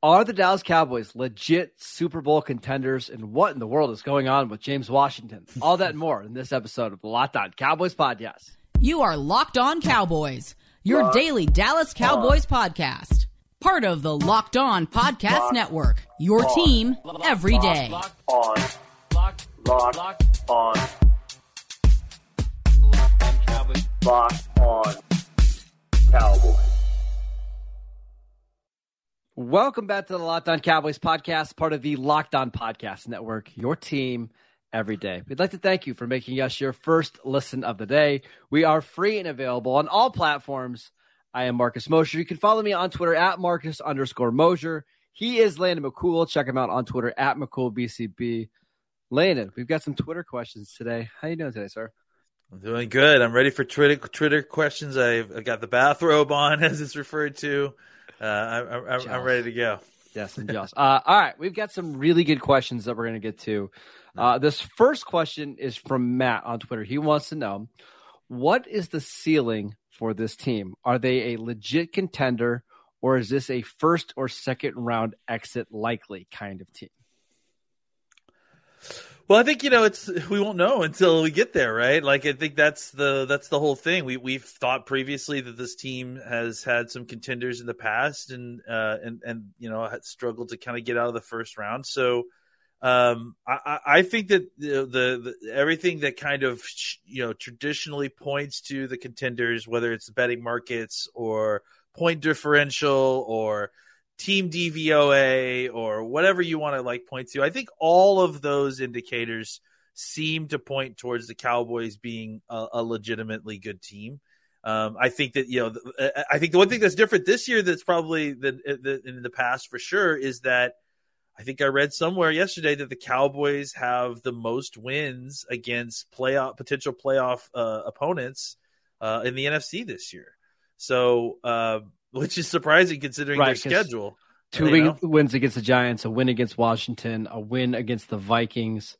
Are the Dallas Cowboys legit Super Bowl contenders? And what in the world is going on with James Washington? All that and more in this episode of the Locked On Cowboys podcast. You are Locked On Cowboys, your Locked daily Dallas Cowboys on. podcast. Part of the Locked On Podcast Locked Network, your on. team every day. Locked on. Locked, Locked on. Locked on Cowboys. Welcome back to the Locked On Cowboys podcast, part of the Locked On Podcast Network, your team every day. We'd like to thank you for making us your first listen of the day. We are free and available on all platforms. I am Marcus Mosher. You can follow me on Twitter at Marcus underscore Mosher. He is Landon McCool. Check him out on Twitter at McCoolBCB. Landon, we've got some Twitter questions today. How are you doing today, sir? I'm doing good. I'm ready for Twitter Twitter questions. I've got the bathrobe on, as it's referred to. Uh, I, I, I'm ready to go. Yes, I'm. Uh, all right, we've got some really good questions that we're going to get to. Uh, this first question is from Matt on Twitter. He wants to know what is the ceiling for this team? Are they a legit contender, or is this a first or second round exit likely kind of team? Well, I think you know it's we won't know until we get there, right? Like I think that's the that's the whole thing. We we've thought previously that this team has had some contenders in the past, and uh, and and you know struggled to kind of get out of the first round. So um, I, I think that the, the, the everything that kind of you know traditionally points to the contenders, whether it's the betting markets or point differential or team DVOA or whatever you want to like point to. I think all of those indicators seem to point towards the Cowboys being a, a legitimately good team. Um, I think that you know, I think the one thing that's different this year that's probably the, the, in the past for sure is that I think I read somewhere yesterday that the Cowboys have the most wins against playoff potential playoff uh, opponents uh, in the NFC this year. So uh, which is surprising considering right, their schedule. Two wins against the Giants, a win against Washington, a win against the Vikings.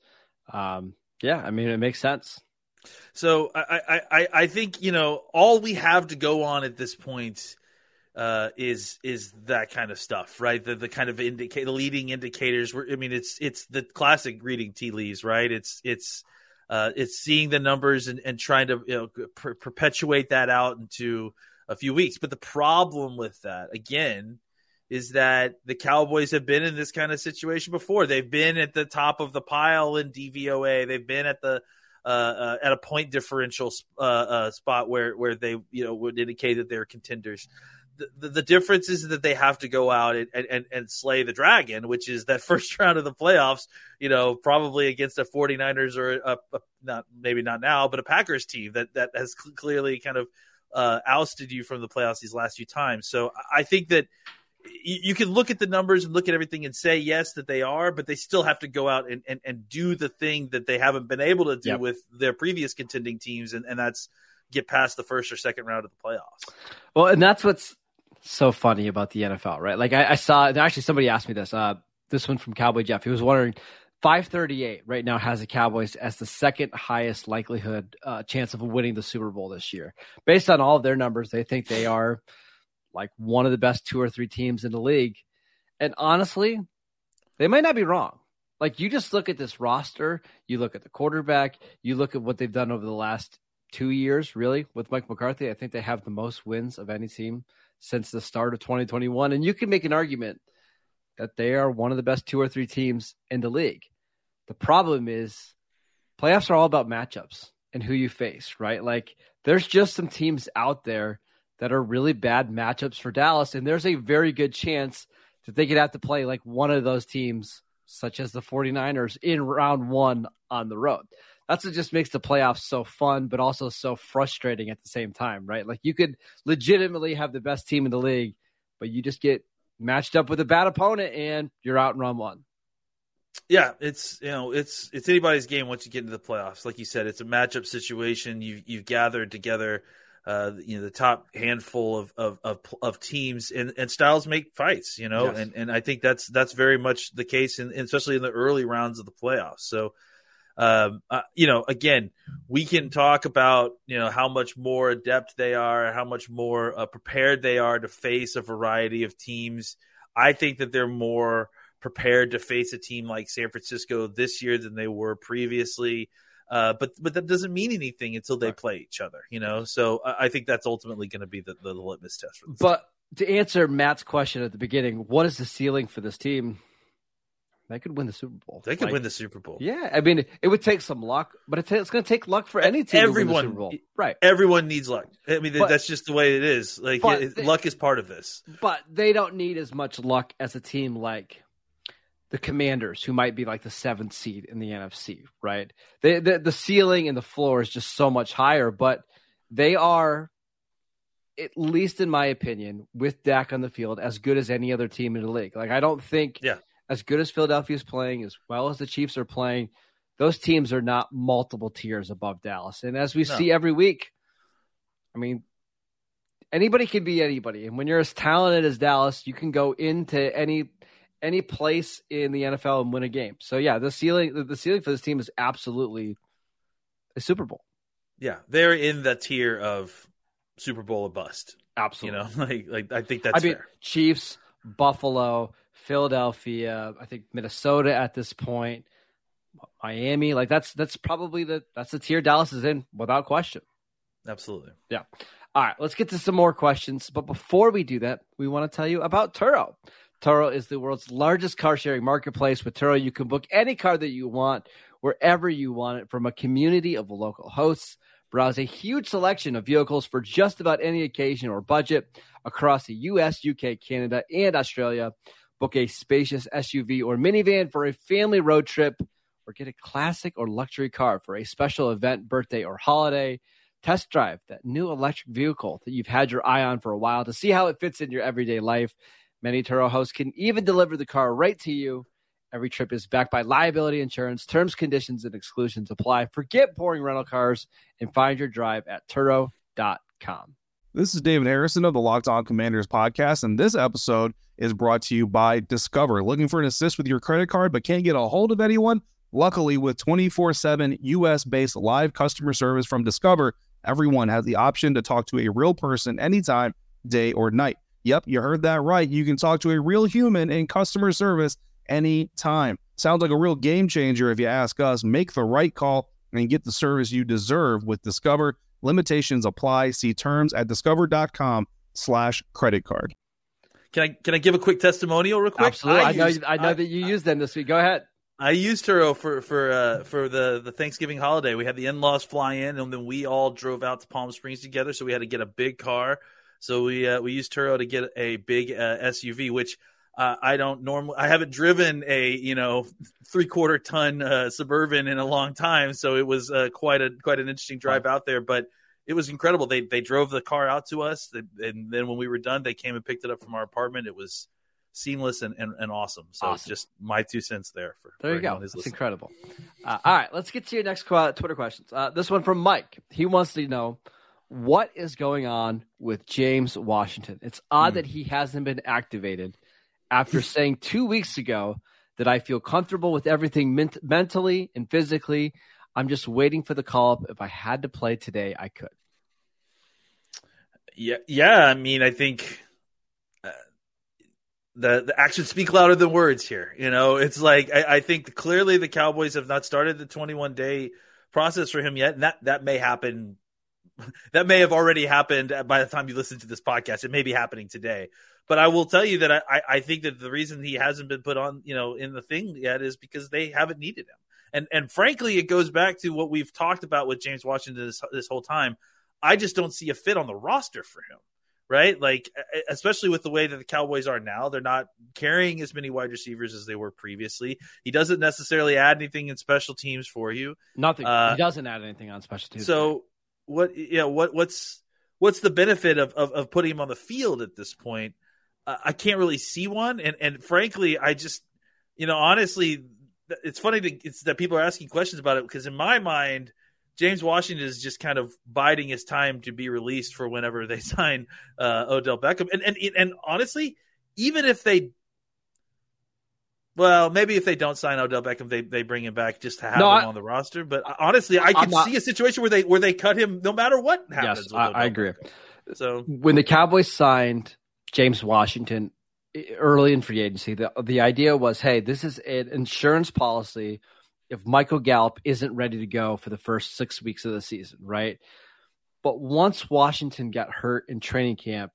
Um, yeah, I mean it makes sense. So I, I, I think you know all we have to go on at this point uh, is is that kind of stuff, right? The the kind of indicate the leading indicators. Were, I mean, it's it's the classic reading tea leaves, right? It's it's uh, it's seeing the numbers and, and trying to you know, per- perpetuate that out into a few weeks. But the problem with that, again, is that the Cowboys have been in this kind of situation before. They've been at the top of the pile in DVOA. They've been at the uh, uh, at a point differential uh, uh, spot where where they you know would indicate that they're contenders. The, the, difference is that they have to go out and, and, and slay the dragon, which is that first round of the playoffs, you know, probably against a 49ers or a, a not maybe not now, but a Packers team that, that has clearly kind of uh, ousted you from the playoffs these last few times. So I think that you can look at the numbers and look at everything and say yes that they are, but they still have to go out and, and, and do the thing that they haven't been able to do yep. with their previous contending teams, and, and that's get past the first or second round of the playoffs. Well, and that's what's so funny about the NFL, right? Like I, I saw actually somebody asked me this. Uh, this one from Cowboy Jeff. He was wondering 538 right now has the Cowboys as the second highest likelihood uh, chance of winning the Super Bowl this year. Based on all of their numbers, they think they are like one of the best two or three teams in the league. And honestly, they might not be wrong. Like you just look at this roster, you look at the quarterback, you look at what they've done over the last two years, really, with Mike McCarthy. I think they have the most wins of any team since the start of 2021. And you can make an argument – that they are one of the best two or three teams in the league. The problem is playoffs are all about matchups and who you face, right? Like there's just some teams out there that are really bad matchups for Dallas, and there's a very good chance that they could have to play like one of those teams, such as the 49ers, in round one on the road. That's what just makes the playoffs so fun, but also so frustrating at the same time, right? Like you could legitimately have the best team in the league, but you just get matched up with a bad opponent and you're out in round one. Yeah, it's you know it's it's anybody's game once you get into the playoffs. Like you said, it's a matchup situation. You've you've gathered together, uh, you know, the top handful of of of, of teams, and, and styles make fights. You know, Yes. and and I think that's that's very much the case, in, especially in the early rounds of the playoffs. So, um, uh, you know, again, we can talk about you know how much more adept they are, how much more uh, prepared they are to face a variety of teams. I think that they're more prepared to face a team like San Francisco this year than they were previously. Uh, but but that doesn't mean anything until they play each other, you know. So I, I think that's ultimately going to be the, the litmus test for this. But to answer Matt's question at the beginning, what is the ceiling for this team? They could win the Super Bowl. they could Like, win the Super Bowl. Yeah, I mean, it would take some luck, but it it's going to take luck for any team Everyone- to win the Super Bowl. Right. Everyone needs luck. I mean, But- that's just the way it is. Like it- they- luck is part of this. But they don't need as much luck as a team like the Commanders, who might be like the seventh seed in the NFC, right? They, the the ceiling and the floor is just so much higher, but they are, at least in my opinion, with Dak on the field, as good as any other team in the league. Like I don't think, Yeah. as good as Philadelphia's playing, as well as the Chiefs are playing, those teams are not multiple tiers above Dallas. And as we No. see every week, I mean, anybody can be anybody. And when you're as talented as Dallas, you can go into any any place in the NFL and win a game. So yeah, the ceiling the- ceiling for this team is absolutely a Super Bowl. Yeah, they're in the tier of Super Bowl or bust. Absolutely. You know, like like I think that's I mean, fair. Chiefs, Buffalo, Philadelphia, I think Minnesota at this point, Miami, like that's that's probably the that's the tier Dallas is in without question. Absolutely. Yeah. All right, let's get to some more questions. But before we do that, we want to tell you about Turo. Turo is the world's largest car sharing marketplace. With Turo, you can book any car that you want wherever you want it from a community of local hosts. Browse a huge selection of vehicles for just about any occasion or budget across the US, UK, Canada, and Australia. Book a spacious SUV or minivan for a family road trip, or get a classic or luxury car for a special event, birthday, or holiday. Test drive that new electric vehicle that you've had your eye on for a while to see how it fits in your everyday life. Many Turo hosts can even deliver the car right to you. Every trip is backed by liability insurance. Terms, conditions, and exclusions apply. Forget boring rental cars and find your drive at Turo.com. This is David Harrison of the Locked On Commanders podcast, and this episode is brought to you by Discover. Looking for an assist with your credit card but can't get a hold of anyone? Luckily, with 24 7 US based live customer service from Discover, everyone has the option to talk to a real person anytime, day or night. Yep, you heard that right. You can talk to a real human in customer service anytime. Sounds like a real game changer if you ask us. Make the right call and get the service you deserve with Discover. Limitations apply. See terms at discover.com slash credit card. Can I can I give a quick testimonial real quick? Absolutely. I, know, used- I know that you used them this week. Go ahead. I used Turo for for uh, for the the Thanksgiving holiday. We had the in laws fly in, and then we all drove out to Palm Springs together. So we had to get a big car. So we uh, we used Turo to get a big uh, SUV, which uh, I don't normally. I haven't driven a you know three quarter ton uh, suburban in a long time, so it was uh, quite a quite an interesting drive out there. But it was incredible. They they drove the car out to us, and then when we were done, they came and picked it up from our apartment. It was seamless and, and, and awesome. So Awesome. just my two cents there for There you go. That's incredible. Uh, all right, let's get to your next Twitter questions. Uh, this one from Mike. He wants to know what is going on with James Washington. It's odd Hmm. that he hasn't been activated after saying two weeks ago that I feel comfortable with everything ment- mentally and physically. I'm just waiting for the call up. If I had to play today, I could. Yeah, yeah. I mean, I think uh, the the actions speak louder than words here. You know, it's like I, I think clearly the Cowboys have not started the 21 day process for him yet, and that that may happen. That may have already happened by the time you listen to this podcast. It may be happening today, but I will tell you that I, I- think that the reason he hasn't been put on, you know, in the thing yet is because they haven't needed him. And and frankly, it goes back to what we've talked about with James Washington this this whole time. I just don't see a fit on the roster for him, right? Like, especially with the way that the Cowboys are now, they're not carrying as many wide receivers as they were previously. He doesn't necessarily add anything in special teams for you. Nothing. Uh, he doesn't add anything on special teams. So, what, yeah, what, what's, what's the benefit of, of, of putting him on the field at this point? Uh, I can't really see one. And, and frankly, I just, you know, honestly, it's funny to, it's that people are asking questions about it because in my mind, James Washington is just kind of biding his time to be released for whenever they sign uh, Odell Beckham. And, and and honestly, even if they, well, maybe if they don't sign Odell Beckham, they, they bring him back just to have No, him I- on the roster. But uh, honestly, I could not- see a situation where they where they cut him no matter what happens. Yes, I, I agree. Beckham. So when the Cowboys signed James Washington early in free agency, the the idea was, hey, this is an insurance policy if Michael Gallup isn't ready to go for the first six weeks of the season, right? But once Washington got hurt in training camp,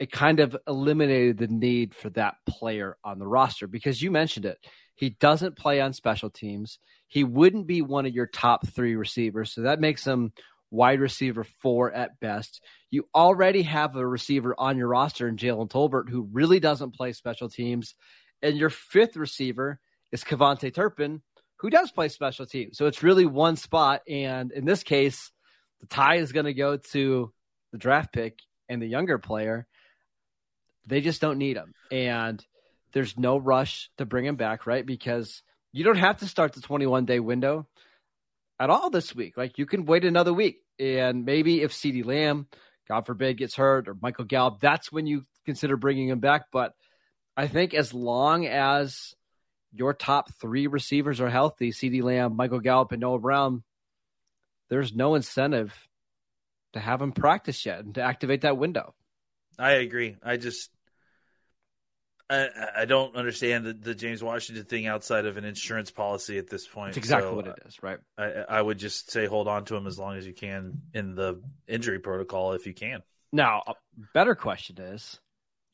it kind of eliminated the need for that player on the roster because you mentioned it. He doesn't play on special teams. He wouldn't be one of your top three receivers. So that makes him wide receiver four at best. You already have a receiver on your roster in Jalen Tolbert who really doesn't play special teams. And your fifth receiver is KaVontae Turpin, who does play special teams. So it's really one spot. And in this case, the tie is going to go to the draft pick and the younger player. They just don't need him. And there's no rush to bring him back, right? Because you don't have to start the 21 day window at all this week. Like you can wait another week. And maybe if CeeDee Lamb, God forbid, gets hurt or Michael Gallup, that's when you consider bringing him back. But I think as long as your top three receivers are healthy, CeeDee Lamb, Michael Gallup, and Noah Brown, there's no incentive to have him practice yet and to activate that window. I agree. I just I, I don't understand the, the James Washington thing outside of an insurance policy at this point. That's exactly So, what it is, right? I, I would just say hold on to him as long as you can in the injury protocol if you can. Now, a better question is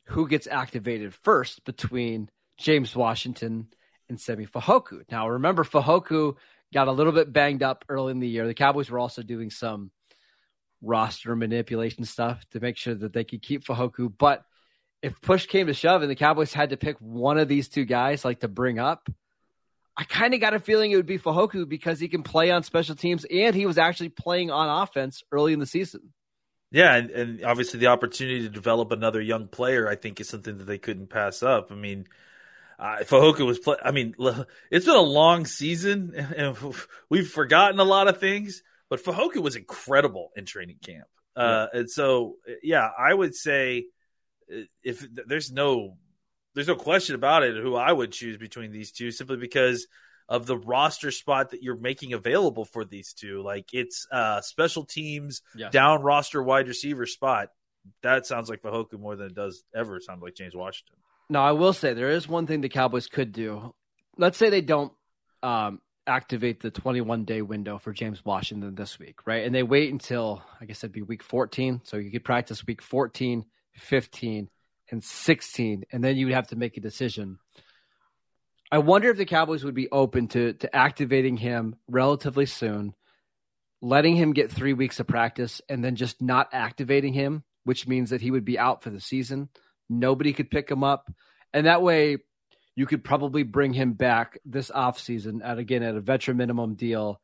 who gets activated first between James Washington and Simi Fehoko? Now, remember, Fahoku got a little bit banged up early in the year. The Cowboys were also doing some roster manipulation stuff to make sure that they could keep Fehoko. But if push came to shove and the Cowboys had to pick one of these two guys, like to bring up, I kind of got a feeling it would be Fehoko because he can play on special teams and he was actually playing on offense early in the season. Yeah, and, and obviously the opportunity to develop another young player, I think, is something that they couldn't pass up. I mean, uh, Fehoko was play. I mean, it's been a long season, and we've forgotten a lot of things. But Fehoko was incredible in training camp, uh, and so yeah, I would say uh, if there's no there's no question about it who I would choose between these two, simply because of the roster spot that you're making available for these two. Like it's uh, special teams Yes. down roster wide receiver spot. That sounds like Fehoko more than it does ever sound like James Washington. Now, I will say there is one thing the Cowboys could do. Let's say they don't um, activate the 21 day window for James Washington this week, right? And they wait until, I guess it'd be week 14. So you could practice week 14, 15, and 16. And then you would have to make a decision. I wonder if the Cowboys would be open to, to activating him relatively soon, letting him get three weeks of practice, and then just not activating him, which means that he would be out for the season. Nobody could pick him up. And that way you could probably bring him back this offseason at again at a veteran minimum deal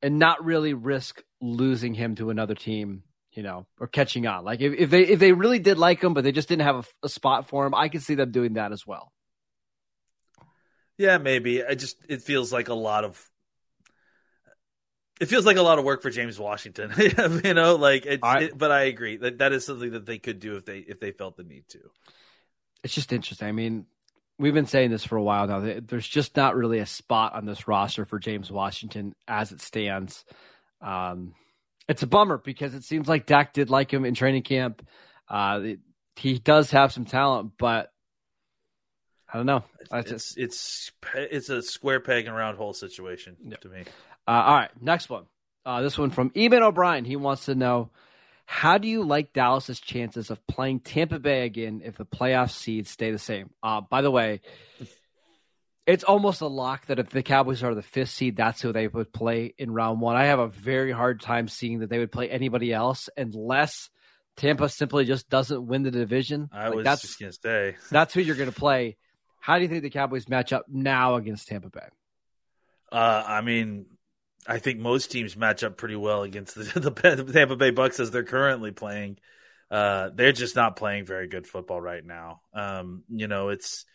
and not really risk losing him to another team, you know, or catching on. Like if, if they if they really did like him, but they just didn't have a, a spot for him, I could see them doing that as well. Yeah, maybe. I just it feels like a lot of it feels like a lot of work for James Washington. you know, like it's, I- it, but I agree that that is something that they could do if they if they felt the need to. It's just interesting. I mean, we've been saying this for a while now. There- There's just not really a spot on this roster for James Washington as it stands. Um, it's a bummer because it seems like Dak did like him in training camp. Uh, it- he does have some talent, but I don't know. That's It's it's it's a square peg and round hole situation Yeah. to me. Uh, all right, next one. Uh, this one from Eben O'Brien. He wants to know how do you like Dallas's chances of playing Tampa Bay again if the playoff seeds stay the same? Uh, by the way, it's almost a lock that if the Cowboys are the fifth seed, that's who they would play in round one. I have a very hard time seeing that they would play anybody else unless Tampa simply just doesn't win the division. I Like, was that's just gonna say that's who you're going to play. How do you think the Cowboys match up now against Tampa Bay? Uh, I mean, I think most teams match up pretty well against the, the Tampa Bay Bucs as they're currently playing. Uh, they're just not playing very good football right now. Um, you know, it's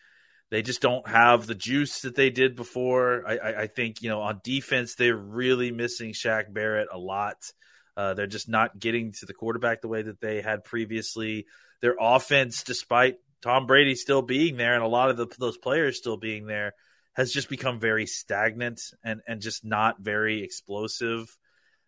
they just don't have the juice that they did before. I, I, I think you know on defense they're really missing Shaq Barrett a lot. Uh, they're just not getting to the quarterback the way that they had previously. Their offense, despite Tom Brady still being there and a lot of the, those players still being there, has just become very stagnant and and just not very explosive.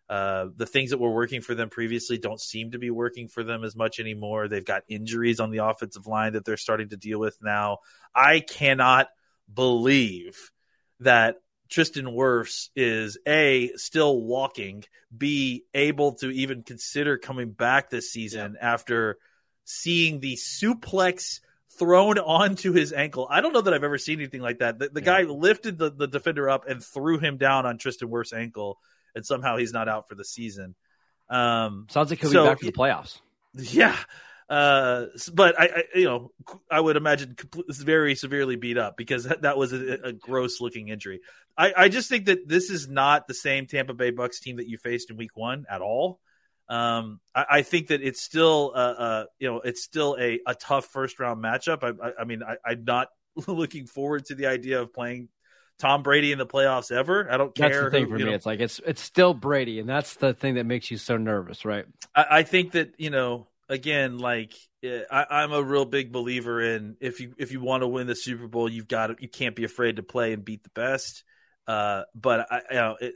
Uh, the things that were working for them previously don't seem to be working for them as much anymore. They've got injuries on the offensive line that they're starting to deal with now. I cannot believe that Tristan Wirfs is A, still walking, B, able to even consider coming back this season yeah. after seeing the suplex thrown onto his ankle. I don't know that I've ever seen anything like that. The, the yeah. guy lifted the, the defender up and threw him down on Tristan Wirfs' ankle, and somehow he's not out for the season. Um, Sounds like he'll so, be back for the playoffs. Yeah. Uh, but I, I, you know, I would imagine very severely beat up because that, that was a, a gross looking injury. I, I just think that this is not the same Tampa Bay Bucs team that you faced in Week One at all. Um, I, I, think that it's still, uh, uh, you know, it's still a, a tough first round matchup. I, I, I mean, I, am not looking forward to the idea of playing Tom Brady in the playoffs ever. I don't care. That's the thing who, for me. Know, it's like it's it's still Brady, and that's the thing that makes you so nervous, right? I, I think that you know, again, like eh, I, am a real big believer in if you if you want to win the Super Bowl, you've got to, you can't be afraid to play and beat the best. Uh, but I, you know, it,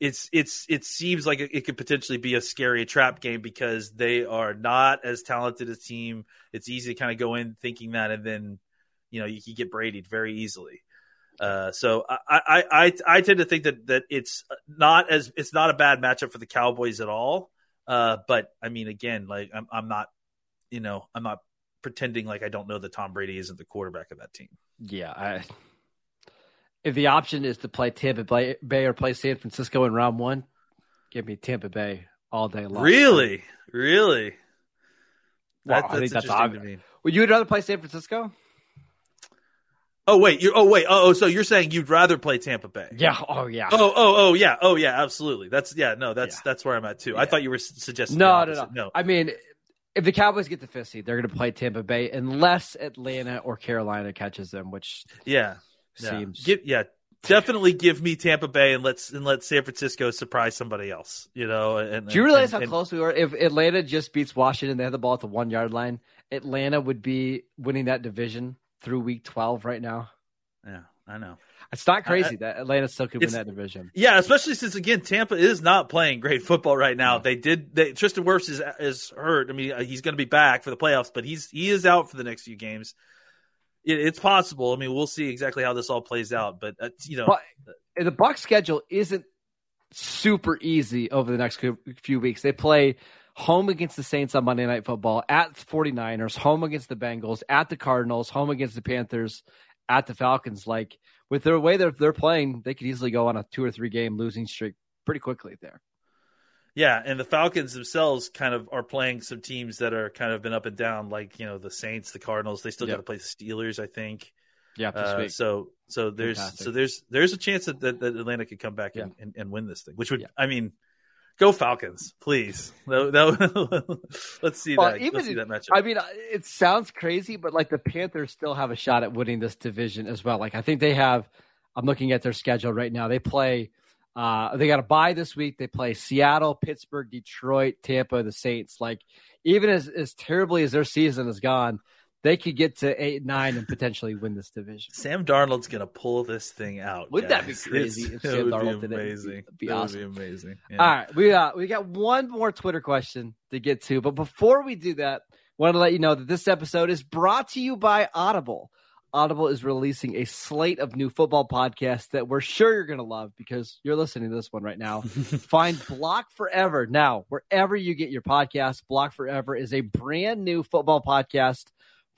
it's it's it seems like it could potentially be a scary trap game because they are not as talented a team. It's easy to kind of go in thinking that, and then you know you can get Bradyed very easily. Uh, so I, I, I I tend to think that that it's not as it's not a bad matchup for the Cowboys at all. Uh, but I mean, again, like I'm I'm not you know I'm not pretending like I don't know that Tom Brady isn't the quarterback of that team. Yeah, I if the option is to play Tampa Bay or play San Francisco in round one, give me Tampa Bay all day long. Really, really. Well, that, I think that's obvious. Would you rather play San Francisco? Oh wait, you oh wait, oh, oh so you're saying you'd rather play Tampa Bay? Yeah. Oh yeah. Oh oh oh yeah. Oh yeah. Absolutely. That's yeah. No, that's yeah. that's where I'm at too. Yeah. I thought you were suggesting. No, no, no, no. I mean, if the Cowboys get the fifth seed, they're going to play Tampa Bay unless Atlanta or Carolina catches them, which yeah, seems. Yeah, yeah definitely give me Tampa Bay and let's and let San Francisco surprise somebody else. You know. And, Do you realize and, how close we were? If Atlanta just beats Washington, they have the ball at the one yard line. Atlanta would be winning that division through Week 12 right now. Yeah, I know. It's not crazy I, that Atlanta still could win that division. Yeah, especially since again Tampa is not playing great football right now. They did. They, Tristan Wirfs is is hurt. I mean, uh, he's going to be back for the playoffs, but he's he is out for the next few games it, it's possible. I mean, we'll see exactly how this all plays out, but uh, you know, but the Buck schedule isn't super easy over the next few weeks. They play home against the Saints on Monday Night Football, at 49ers, home against the Bengals, at the Cardinals, home against the Panthers, at the Falcons. Like with the way they're, they're playing, they could easily go on a two or three game losing streak pretty quickly there. Yeah, and the Falcons themselves kind of are playing some teams that are kind of been up and down, like you know the Saints, the Cardinals. They still yep. got to play the Steelers, I think. Yeah, uh, so so there's Fantastic. so there's there's a chance that, that, that Atlanta could come back yeah. and, and, and, win this thing, which would yeah. I mean, go Falcons, please. No, no, let's see well, that. Even let's see that matchup. I mean, it sounds crazy, but like the Panthers still have a shot at winning this division as well. Like I think they have. I'm looking at their schedule right now. They play uh, they got a bye this week. They play Seattle, Pittsburgh, Detroit, Tampa, the Saints. Like even as as terribly as their season has gone, they could get to eight, nine, and potentially win this division. Sam Darnold's gonna pull this thing out. Wouldn't guys. that be crazy? It's, if Sam Darnold did amazing. it, It'd be awesome. Be amazing. Yeah. All right, we uh, we got one more Twitter question to get to, but before we do that, want to let you know that this episode is brought to you by Audible. Audible is releasing a slate of new football podcasts that we're sure you're going to love because you're listening to this one right now. Find Block Forever now, wherever you get your podcast. Block Forever is a brand new football podcast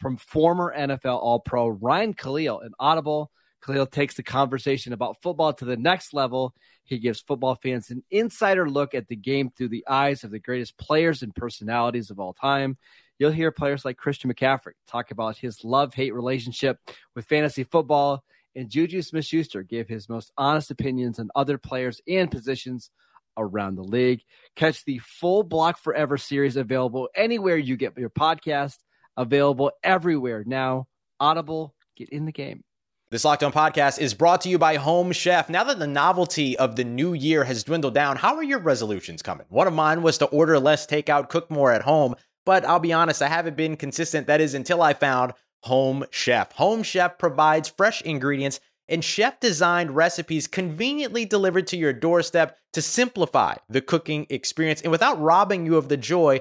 from former NFL All Pro Ryan Kalil and Audible. Khalil takes the conversation about football to the next level. He gives football fans an insider look at the game through the eyes of the greatest players and personalities of all time. You'll hear players like Christian McCaffrey talk about his love hate relationship with fantasy football, and Juju Smith Schuster give his most honest opinions on other players and positions around the league. Catch the full Block Forever series available anywhere you get your podcast, available everywhere now. Audible Get in the game. This Locked On podcast is brought to you by Home Chef. Now that the novelty of the new year has dwindled down, how are your resolutions coming? One of mine was to order less takeout, cook more at home, but I'll be honest, I haven't been consistent. That is until I found Home Chef. Home Chef provides fresh ingredients and chef designed recipes conveniently delivered to your doorstep to simplify the cooking experience and without robbing you of the joy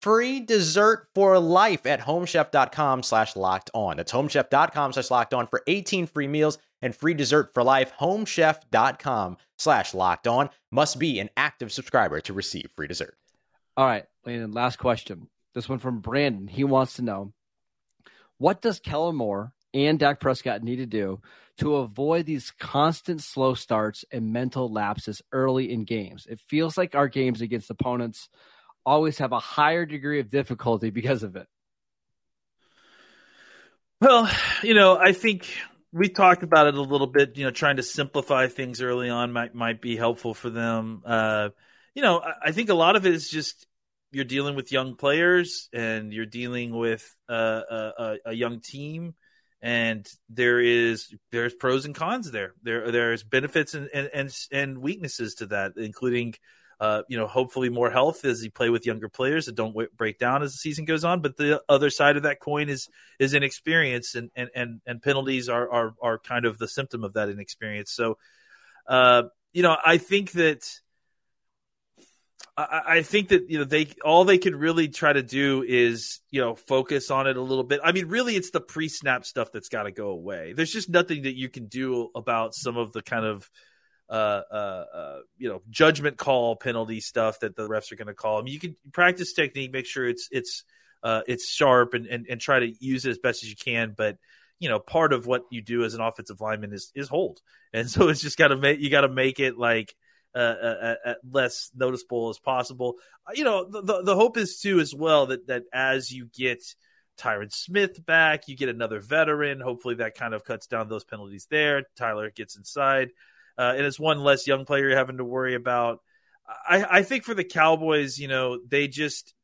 free dessert for life at homechef.com slash locked on. That's homechef.com slash locked on for 18 free meals and free dessert for life. Homechef.com slash locked on must be an active subscriber to receive free dessert. All right, Landon, last question. This one from Brandon. He wants to know what does Kellen Moore and Dak Prescott need to do to avoid these constant slow starts and mental lapses early in games? It feels like our games against opponents always have a higher degree of difficulty because of it. Well, you know, I think we talked about it a little bit. You know, trying to simplify things early on might might be helpful for them. Uh, you know, I, I think a lot of it is just you're dealing with young players and you're dealing with uh, a, a, young team, and there is there's pros and cons there. There there's benefits and and and weaknesses to that, including uh, you know, hopefully more health as you play with younger players that don't w- break down as the season goes on. But the other side of that coin is is inexperience, and and and, and penalties are, are are kind of the symptom of that inexperience. So, uh, you know, I think that. I, I think that you know they all they could really try to do is you know focus on it a little bit. I mean, really, it's the pre-snap stuff that's got to go away. There's just nothing that you can do about some of the kind of uh, uh, uh, you know, judgment call penalty stuff that the refs are going to call. I mean, you can practice technique, make sure it's it's uh, it's sharp, and, and and try to use it as best as you can. But you know, part of what you do as an offensive lineman is is hold, and so it's just got to make you got to make it like. Uh, uh, uh, less noticeable as possible. Uh, you know, the, the hope is too as well that that as you get Tyron Smith back, you get another veteran. Hopefully, that kind of cuts down those penalties there. Tyler gets inside uh, and it's one less young player you're having to worry about. I, I think for the Cowboys, you know, they just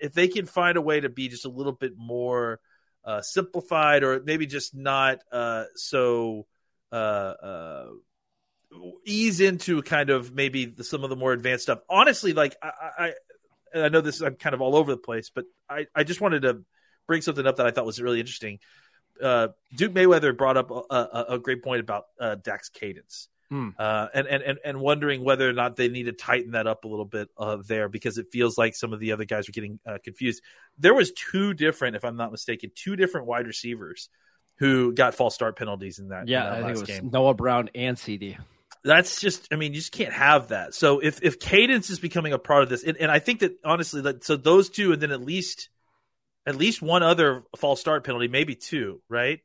if they can find a way to be just a little bit more uh, simplified, or maybe just not uh, so uh, uh, ease into kind of maybe the, some of the more advanced stuff. Honestly, like I, I, I know this, I'm kind of all over the place, but I, I just wanted to bring something up that I thought was really interesting. Uh, Duke Manyweather brought up a, a, a great point about uh, cadence. Hmm. Uh, and, and and wondering whether or not they need to tighten that up a little bit uh, there because it feels like some of the other guys are getting uh, confused. There was two different, if I'm not mistaken, two different wide receivers who got false start penalties in that. Yeah, in that I think it was game. Noah Brown and CeeDee. That's just, I mean, you just can't have that. So if if cadence is becoming a part of this, and, and I think that honestly, that so those two, and then at least at least one other false start penalty, maybe two, right?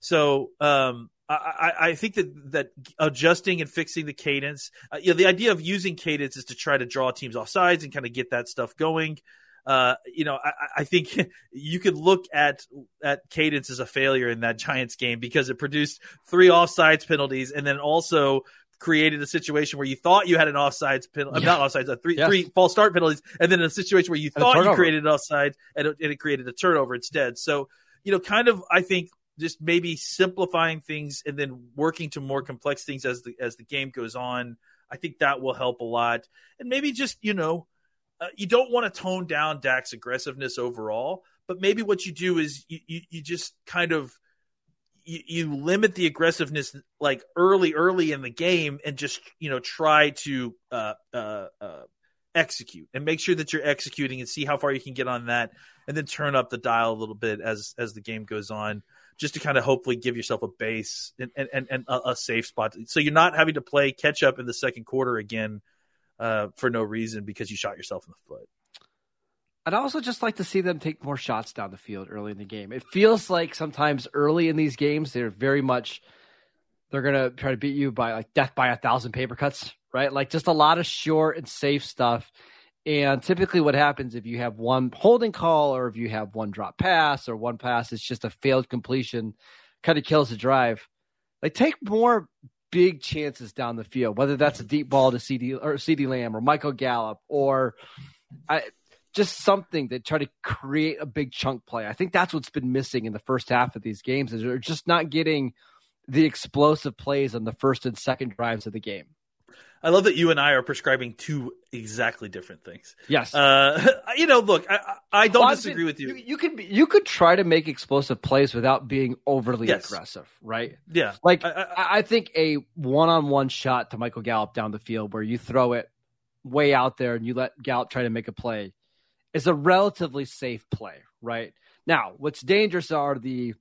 So um, I, I, think that that adjusting and fixing the cadence, uh, you know, the idea of using cadence is to try to draw teams off sides and kind of get that stuff going. Uh, you know, I, I, think you could look at at cadence as a failure in that Giants game because it produced three offsides penalties and then also created a situation where you thought you had an offsides penalty, yeah. not offsides, uh, three yes. three false start penalties, and then a situation where you thought you created an offside and it, and it created a turnover instead. So, you know, kind of, I think just maybe simplifying things and then working to more complex things as the as the game goes on. I think that will help a lot. And maybe just you know, uh, you don't want to tone down Dak's aggressiveness overall, but maybe what you do is you you, you just kind of you, you limit the aggressiveness like early early in the game and just you know try to uh, uh, uh, execute and make sure that you're executing and see how far you can get on that and then turn up the dial a little bit as as the game goes on just to kind of hopefully give yourself a base and, and, and a, a, safe spot. So you're not having to play catch up in the second quarter again uh, for no reason because you shot yourself in the foot. I'd also just like to see them take more shots down the field early in the game. It feels like sometimes early in these games, they're very much they're gonna try to beat you by like death by a thousand paper cuts, right? Like just a lot of short and safe stuff. And typically, what happens if you have one holding call or if you have one drop pass or one pass, it's just a failed completion, kind of kills the drive. Like take more big chances down the field, whether that's a deep ball to CeeDee or CeeDee Lamb or Michael Gallup or I, just something that try to create a big chunk play. I think that's what's been missing in the first half of these games is they're just not getting the explosive plays on the first and second drives of the game. I love that you and I are prescribing two exactly different things. Yes. Uh, you know, look, I, I don't well, disagree with you. you. You could you could try to make explosive plays without being overly yes. aggressive, right? Yeah. Like I, I, I think a one-on-one shot to Michael Gallup down the field where you throw it way out there and you let Gallup try to make a play is a relatively safe play, right? Now, what's dangerous are the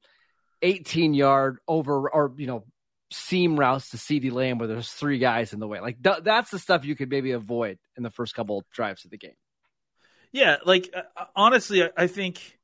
18 yard over or you know seam routes to CeeDee Lamb where there's three guys in the way. Like th- that's the stuff you could maybe avoid in the first couple drives of the game. Yeah, like uh, honestly, I, I think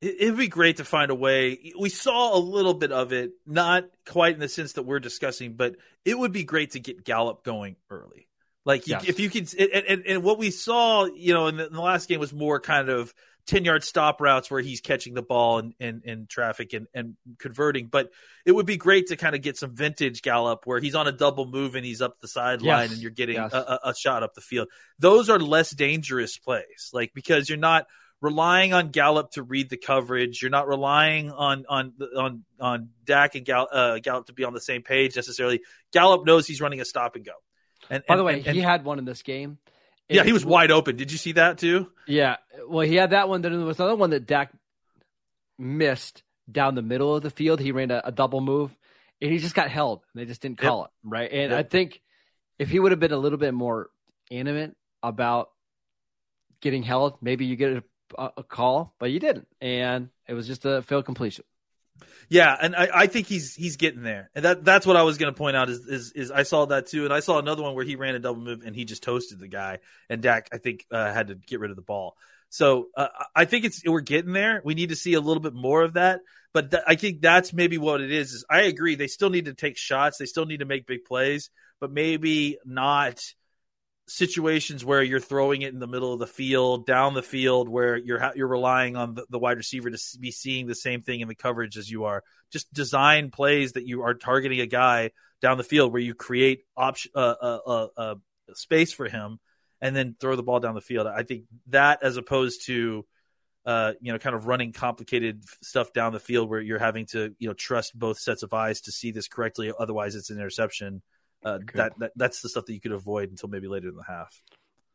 it, would be great to find a way. We saw a little bit of it, not quite in the sense that we're discussing, but it would be great to get Gallup going early. Like yes. if you could, and, and, and, what we saw, you know, in the, in the last game was more kind of 10 yard stop routes where he's catching the ball in, in, in traffic and, and converting. But it would be great to kind of get some vintage Gallup where he's on a double move and he's up the sideline yes. and you're getting yes. a, a, shot up the field. Those are less dangerous plays, like because you're not relying on Gallup to read the coverage. You're not relying on on on on Dak and Gallup, uh, Gallup to be on the same page necessarily. Gallup knows he's running a stop and go. And, By the way, and, he had one in this game yeah, he was wide open. Did you see that too? Yeah. Well, he had that one. Then there was another one that Dak missed down the middle of the field. He ran a, a double move, and he just got held. And they just didn't call yep. it right. And yep. I think if he would have been a little bit more animate about getting held, maybe you get a, a call, but you didn't, and it was just a failed completion. Yeah, and I, I think he's he's getting there, and that that's what I was going to point out is, is is I saw that too, and I saw another one where he ran a double move and he just toasted the guy, and Dak I think uh, had to get rid of the ball. So uh, I think it's we're getting there. We need to see a little bit more of that, but th- I think that's maybe what it is. Is I agree they still need to take shots, they still need to make big plays, but maybe not situations where you're throwing it in the middle of the field, down the field, where you're you're relying on the, the, wide receiver to be seeing the same thing in the coverage as you are. Just design plays that you are targeting a guy down the field where you create option uh, uh, uh, uh, space for him, and then throw the ball down the field. I think that as opposed to uh, you know, kind of running complicated stuff down the field where you're having to, you know, trust both sets of eyes to see this correctly. Otherwise, it's an interception. Uh, that, that that's the stuff that you could avoid until maybe later in the half.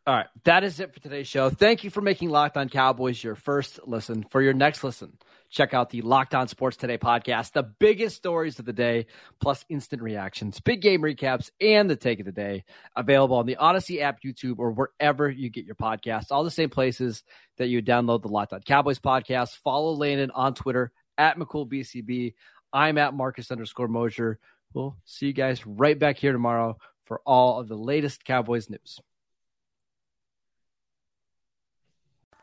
All right, that is it for today's show. Thank you for making Locked On Cowboys your first listen. For your next listen, check out the Locked On Sports Today podcast, the biggest stories of the day, plus instant reactions, big game recaps, and the take of the day. Available on the Odyssey app, YouTube, or wherever you get your podcasts. All the same places that you download the Locked On Cowboys podcast. Follow Landon on Twitter at McCoolBCB. I'm at Marcus underscore Mosher. We'll see you guys right back here tomorrow for all of the latest Cowboys news.